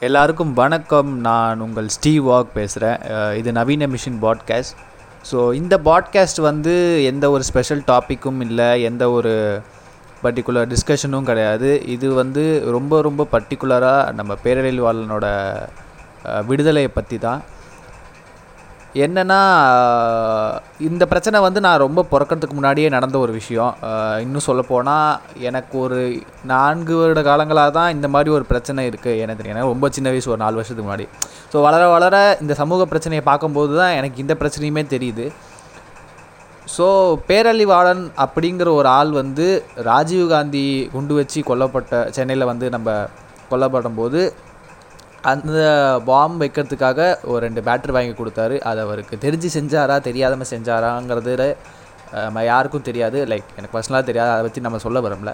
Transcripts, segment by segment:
எல்லாருக்கும் வணக்கம். நான் உங்கள் ஸ்டீவ் வாக் பேசுகிறேன் இது நவீன மிஷின் பாட்காஸ்ட். ஸோ இந்த பாட்காஸ்ட் வந்து எந்த ஒரு ஸ்பெஷல் டாப்பிக்கும் இல்லை எந்த ஒரு பர்டிகுலர் டிஸ்கஷனும் கிடையாது. இது வந்து ரொம்ப ரொம்ப பர்டிகுலராக நம்ம பேரறிவாளனோட விடுதலையை பற்றி தான் என்னென்னா இந்த பிரச்சனை வந்து நான் ரொம்ப பிறக்கிறதுக்கு முன்னாடியே நடந்த ஒரு விஷயம். இன்னும் சொல்லப்போனால் எனக்கு ஒரு நான்கு வருட காலங்களாக தான் இந்த மாதிரி ஒரு பிரச்சனை இருக்குது எனக்கு தெரியும் எனக்கு ரொம்ப சின்ன வயசு ஒரு நாலு வருஷத்துக்கு முன்னாடி. ஸோ வளர வளர இந்த சமூக பிரச்சனையை பார்க்கும்போது தான் எனக்கு இந்த பிரச்சனையுமே தெரியுது. ஸோ பேரழிவாளன் அப்படிங்கிற ஒரு ஆள் வந்து ராஜீவ்காந்தி குண்டு வச்சு கொல்லப்பட்ட சென்னையில் வந்து நம்ம கொல்லப்படும் போது அந்த பாம் வைக்கிறதுக்காக ஒரு ரெண்டு பேட்டரி வாங்கி கொடுத்தாரு. அது அவருக்கு தெரிஞ்சு செஞ்சாரா தெரியாதம செஞ்சாராங்கிறது நம்ம யாருக்கும் தெரியாது. லைக் எனக்கு பர்சனலாக தெரியாது. அதை பற்றி நம்ம சொல்ல வரோம்ல.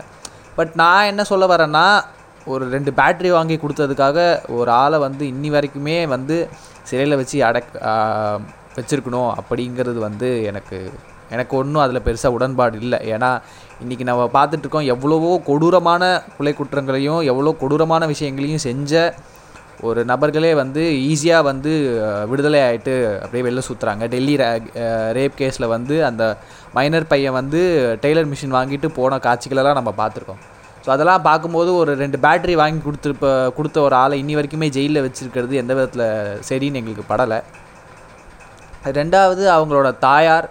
பட் நான் என்ன சொல்ல வரேன்னா ஒரு ரெண்டு பேட்டரி வாங்கி கொடுத்ததுக்காக ஒரு ஆளை வந்து இன்னி வரைக்குமே வந்து சிறையில் வச்சு அடக் வச்சுருக்கணும் அப்படிங்கிறது வந்து எனக்கு எனக்கு ஒன்றும் அதில் பெருசாக உடன்பாடு இல்லை. ஏன்னா இன்றைக்கி நம்ம பார்த்துட்ருக்கோம் எவ்வளவோ கொடூரமான கொலை குற்றங்களையும் எவ்வளோ கொடூரமான விஷயங்களையும் செஞ்ச ஒரு நபர்களே வந்து ஈஸியாக வந்து விடுதலை ஆகிட்டு அப்படியே வெளில சுற்றுறாங்க டெல்லி ரேப் கேஸில் வந்து அந்த மைனர் பையன் வந்து டெய்லர் மிஷின் வாங்கிட்டு போன காட்சிகளெல்லாம் நம்ம பார்த்துருக்கோம். ஸோ அதெல்லாம் பார்க்கும்போது ஒரு ரெண்டு பேட்டரி வாங்கி கொடுத்துருப்ப கொடுத்த ஒரு ஆளை இன்னி வரைக்குமே ஜெயிலில் வச்சுருக்கிறது எந்த விதத்தில் சரின்னு எங்களுக்கு படலை. ரெண்டாவது அவங்களோட தாயார்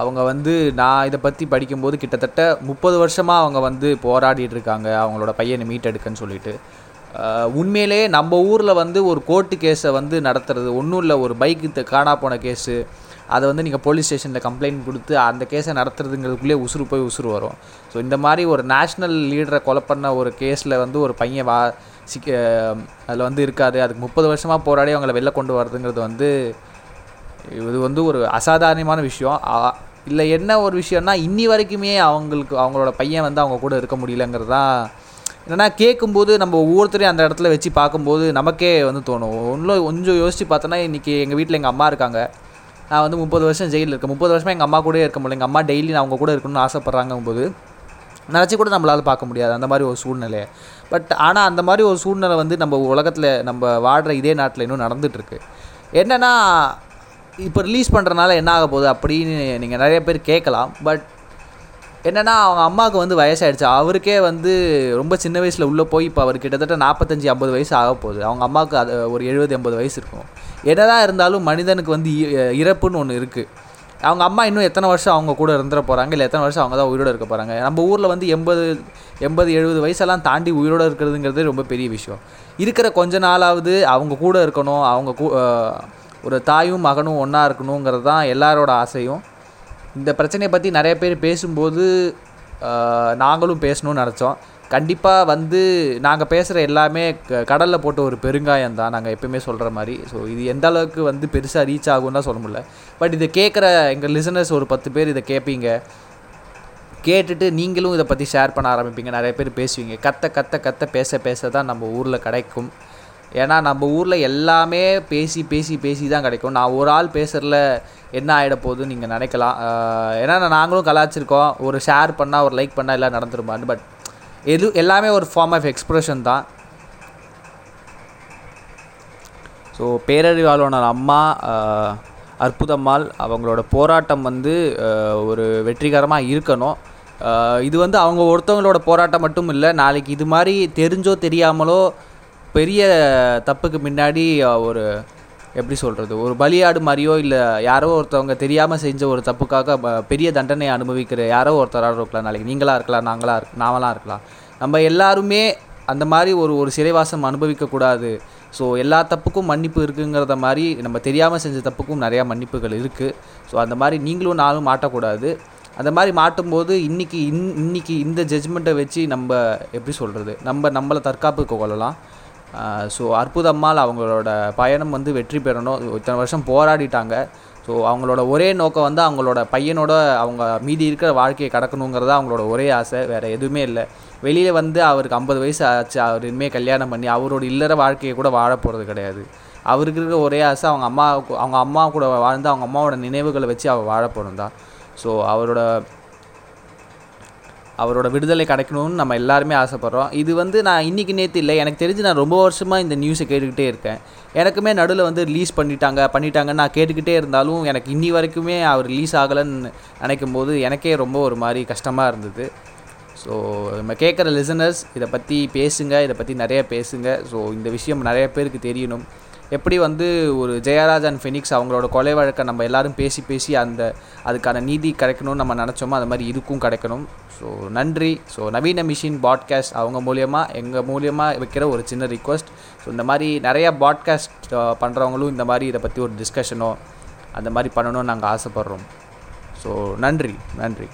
அவங்க வந்து நான் இதை பற்றி படிக்கும்போது கிட்டத்தட்ட முப்பது வருஷமாக அவங்க வந்து போராடிட்டு இருக்காங்க. அவங்களோட பையனை மீட்டெடுக்கன்னு சொல்லிட்டு. உண்மையிலேயே நம்ம ஊரில் வந்து ஒரு கோர்ட்டு கேஸை வந்து நடத்துறது ஒன்றும் இல்லை ஒரு பைக்கு காணா போன கேஸு அதை வந்து நீங்கள் போலீஸ் ஸ்டேஷனில் கம்ப்ளைண்ட் கொடுத்து அந்த கேஸை நடத்துறதுங்கிறதுக்குள்ளே உசுறு போய் உசுறு வரும். ஸோ இந்த மாதிரி ஒரு நேஷ்னல் லீடரை கொலை பண்ண ஒரு கேஸில் வந்து ஒரு பையன் வா சிக்க அதில் வந்து இருக்காது. அதுக்கு முப்பது வருஷமாக போராடி அவங்கள வெளில கொண்டு வரதுங்கிறது வந்து இது வந்து ஒரு அசாதாரணமான விஷயம். இல்லை என்ன ஒரு விஷயம்னா இன்னி வரைக்குமே அவங்களுக்கு அவங்களோட பையன் வந்து அவங்க கூட இருக்க முடியலங்கிறது தான் என்னென்னா கேட்கும்போது நம்ம ஒவ்வொருத்தரையும் அந்த இடத்துல வச்சு பார்க்கும்போது நமக்கே வந்து தோணும். ஒன்றும் கொஞ்சம் யோசித்து பார்த்தோன்னா இன்றைக்கி எங்கள் வீட்டில் எங்கள் அம்மா இருக்காங்க. நான் வந்து முப்பது வருஷம் ஜெயிலில் இருக்கேன். முப்பது வருஷமாக எங்கள் அம்மா கூடயே இருக்க முடியல. எங்கள் அம்மா டெய்லி நான் அவங்க கூட இருக்கணும்னு ஆசைப்பட்றாங்கும்போது நினச்சி கூட நம்மளால் பார்க்க முடியாது. அந்த மாதிரி ஒரு சூழ்நிலையை பட் ஆனால் அந்த மாதிரி ஒரு சூழ்நிலை வந்து நம்ம உலகத்தில் நம்ம வாடுற இதே நாட்டில் இன்னும் நடந்துகிட்ருக்கு என்னென்னா இப்போ ரிலீஸ் பண்ணுறனால என்ன ஆக போகுது அப்படின்னு நீங்கள் நிறைய பேர் கேட்கலாம். பட் என்னென்னா அவங்க அம்மாவுக்கு வந்து வயசாகிடுச்சு அவருக்கே வந்து ரொம்ப சின்ன வயசில் உள்ளே போய் இப்போ அவர் கிட்டத்தட்ட நாற்பத்தஞ்சி ஐம்பது வயசு ஆக போகுது. அவங்க அம்மாவுக்கு அது ஒரு எழுபது எண்பது வயசு இருக்கும். என்னதான் இருந்தாலும் மனிதனுக்கு வந்து இ- இறப்புன்னு ஒன்று இருக்குது அவங்க அம்மா இன்னும் எத்தனை வருஷம் அவங்க கூட இருந்துட போகிறாங்க இல்லை எத்தனை வருஷம் அவங்க தான் உயிரோடு இருக்க போகிறாங்க நம்ம ஊரில் வந்து எண்பது எண்பது எழுபது வயசெல்லாம் தாண்டி உயிரோடு இருக்கிறதுங்கிறது ரொம்ப பெரிய விஷயம். இருக்கிற கொஞ்ச நாளாவது அவங்க கூட இருக்கணும். அவங்க கூ ஒரு தாயும் மகனும் ஒன்றா இருக்கணுங்கிறது தான் எல்லாரோட ஆசையும். இந்த பிரச்சனையை பற்றி நிறைய பேர் பேசும்போது நாங்களும் பேசணும்னு நினச்சோம். கண்டிப்பாக வந்து நாங்கள் பேசுகிற எல்லாமே கடலில் போட்ட ஒரு பெருங்காயம் தான். நாங்கள் எப்பயுமே சொல்கிற மாதிரி. ஸோ இது எந்த அளவுக்கு வந்து பெருசாக ரீச் ஆகும்னு தான் சொல்ல முடியல. பட் இதை கேட்குற எங்கள் லிசனர்ஸ் ஒரு பத்து பேர் இதை கேட்பீங்க கேட்டுட்டு நீங்களும் இதை பற்றி ஷேர் பண்ண ஆரம்பிப்பீங்க. நிறைய பேர் பேசுவீங்க. கத்த கத்த கத்த பேச பேச தான் நம்ம ஊரில் கிடைக்கும். ஏன்னா நம்ம ஊரில் எல்லாமே பேசி பேசி பேசி தான் கிடைக்கும். நான் ஒரு ஆள் பேசுகிறல என்ன ஆகிட போகுதுன்னு நீங்கள் நினைக்கலாம். ஏன்னா நாங்களும் கலாச்சிருக்கோம் ஒரு ஷேர் பண்ணால் ஒரு லைக் பண்ணால் எல்லாம் நடந்துருமான்னு. பட் எது எல்லாமே ஒரு ஃபார்ம் ஆஃப் எக்ஸ்ப்ரெஷன் தான். ஸோ பேரறிவாளனோட அம்மா ஆஹ், அற்புதம்மாள் அவங்களோட போராட்டம் வந்து ஒரு வெற்றிகரமாக இருக்கணும். இது வந்து அவங்க ஒருத்தவங்களோட போராட்டம் மட்டும் இல்லை நாளைக்கு இது மாதிரி தெரிஞ்சோ தெரியாமலோ பெரிய தப்புக்கு முன்னாடி ஒரு எப்படி சொல்கிறது ஒரு பலியாடு மாதிரியோ இல்லை யாரோ ஒருத்தவங்க தெரியாமல் செஞ்ச ஒரு தப்புக்காக ப- பெரிய தண்டனை அனுபவிக்கிற யாரோ ஒருத்தராக இருக்கலாம். நாளைக்கு நீங்களாக இருக்கலாம் நாங்களாக இருக் நாமளாக இருக்கலாம். நம்ம எல்லாருமே அந்த மாதிரி ஒரு ஒரு சிறைவாசம் அனுபவிக்கக்கூடாது ஸோ எல்லா தப்புக்கும் மன்னிப்பு இருக்குங்கிறத மாதிரி நம்ம தெரியாமல் செஞ்ச தப்புக்கும் நிறையா மன்னிப்புகள் இருக்குது ஸோ அந்த மாதிரி நீங்களும் நானும் மாட்டக்கூடாது. அந்த மாதிரி மாட்டும்போது இன்றைக்கி இன் இன்னைக்கு இந்த ஜட்ஜ்மெண்ட்டை வச்சு நம்ம எப்படி சொல்கிறது நம்ம நம்மளை தற்காப்புக்கு கொள்ளலாம். ஸோ அற்புதம்மாள் அவங்களோட பயணம் வந்து வெற்றி பெறணும். இத்தனை வருஷம் போராடிட்டாங்க. ஸோ அவங்களோட ஒரே நோக்கம் வந்து அவங்களோட பையனோட அவங்க மீதி இருக்கிற வாழ்க்கையை கடக்கணுங்கிறது அவங்களோட ஒரே ஆசை. வேறு எதுவுமே இல்லை. வெளியில் வந்து அவருக்கு ஐம்பது வயசு ஆச்சு. அவர் இனிமேல் கல்யாணம் பண்ணி அவரோட இல்லற வாழ்க்கையை கூட வாழ போகிறது கிடையாது. அவருக்கு இருக்கிற ஒரே ஆசை அவங்க அம்மா அவங்க அம்மா கூட வாழ்ந்து அவங்க அம்மாவோட நினைவுகளை வச்சு அவர் வாழ தான் ஸோ அவரோட அவரோட விடுதலை கிடைக்கணும்னு நம்ம எல்லாருமே ஆசைப்பட்றோம். இது வந்து நான் இன்றைக்கி நேற்று இல்லை எனக்கு தெரிஞ்சு நான் ரொம்ப வருஷமாக இந்த நியூஸை கேட்டுக்கிட்டே இருக்கேன். எனக்குமே நடுவில் வந்து ரிலீஸ் பண்ணிட்டாங்க பண்ணிட்டாங்கன்னு நான் கேட்டுக்கிட்டே இருந்தாலும் எனக்கு இன்னி வரைக்குமே அவர் ரிலீஸ் ஆகலைன்னு நினைக்கும் போது எனக்கே ரொம்ப ஒரு மாதிரி கஷ்டமாக இருந்தது. ஸோ நம்ம கேட்குற லிசனர்ஸ் இதை பற்றி பேசுங்க இதை பற்றி நிறைய பேசுங்க. ஸோ இந்த விஷயம் நிறைய பேருக்கு தெரியணும். எப்படி வந்து ஒரு ஜெயராஜ் அண்ட் ஃபெனிக்ஸ் அவங்களோட கொலை வழக்கை நம்ம எல்லாரும் பேசி பேசி அந்த அதுக்கான நீதி கிடைக்கணும்னு நம்ம நினச்சோமோ அது மாதிரி இதுக்கும் கிடைக்கணும். ஸோ நன்றி. ஸோ நவீன மிஷின் பாட்காஸ்ட் அவங்க மூலியமாக எங்கள் மூலியமாக வைக்கிற ஒரு சின்ன ரிக்வஸ்ட் ஸோ இந்த மாதிரி நிறையா பாட்காஸ்ட் பண்ணுறவங்களும் இந்த மாதிரி இதை பற்றி ஒரு டிஸ்கஷனோ அந்த மாதிரி பண்ணணும்னு நாங்கள் ஆசைப்பட்றோம். ஸோ நன்றி. நன்றி.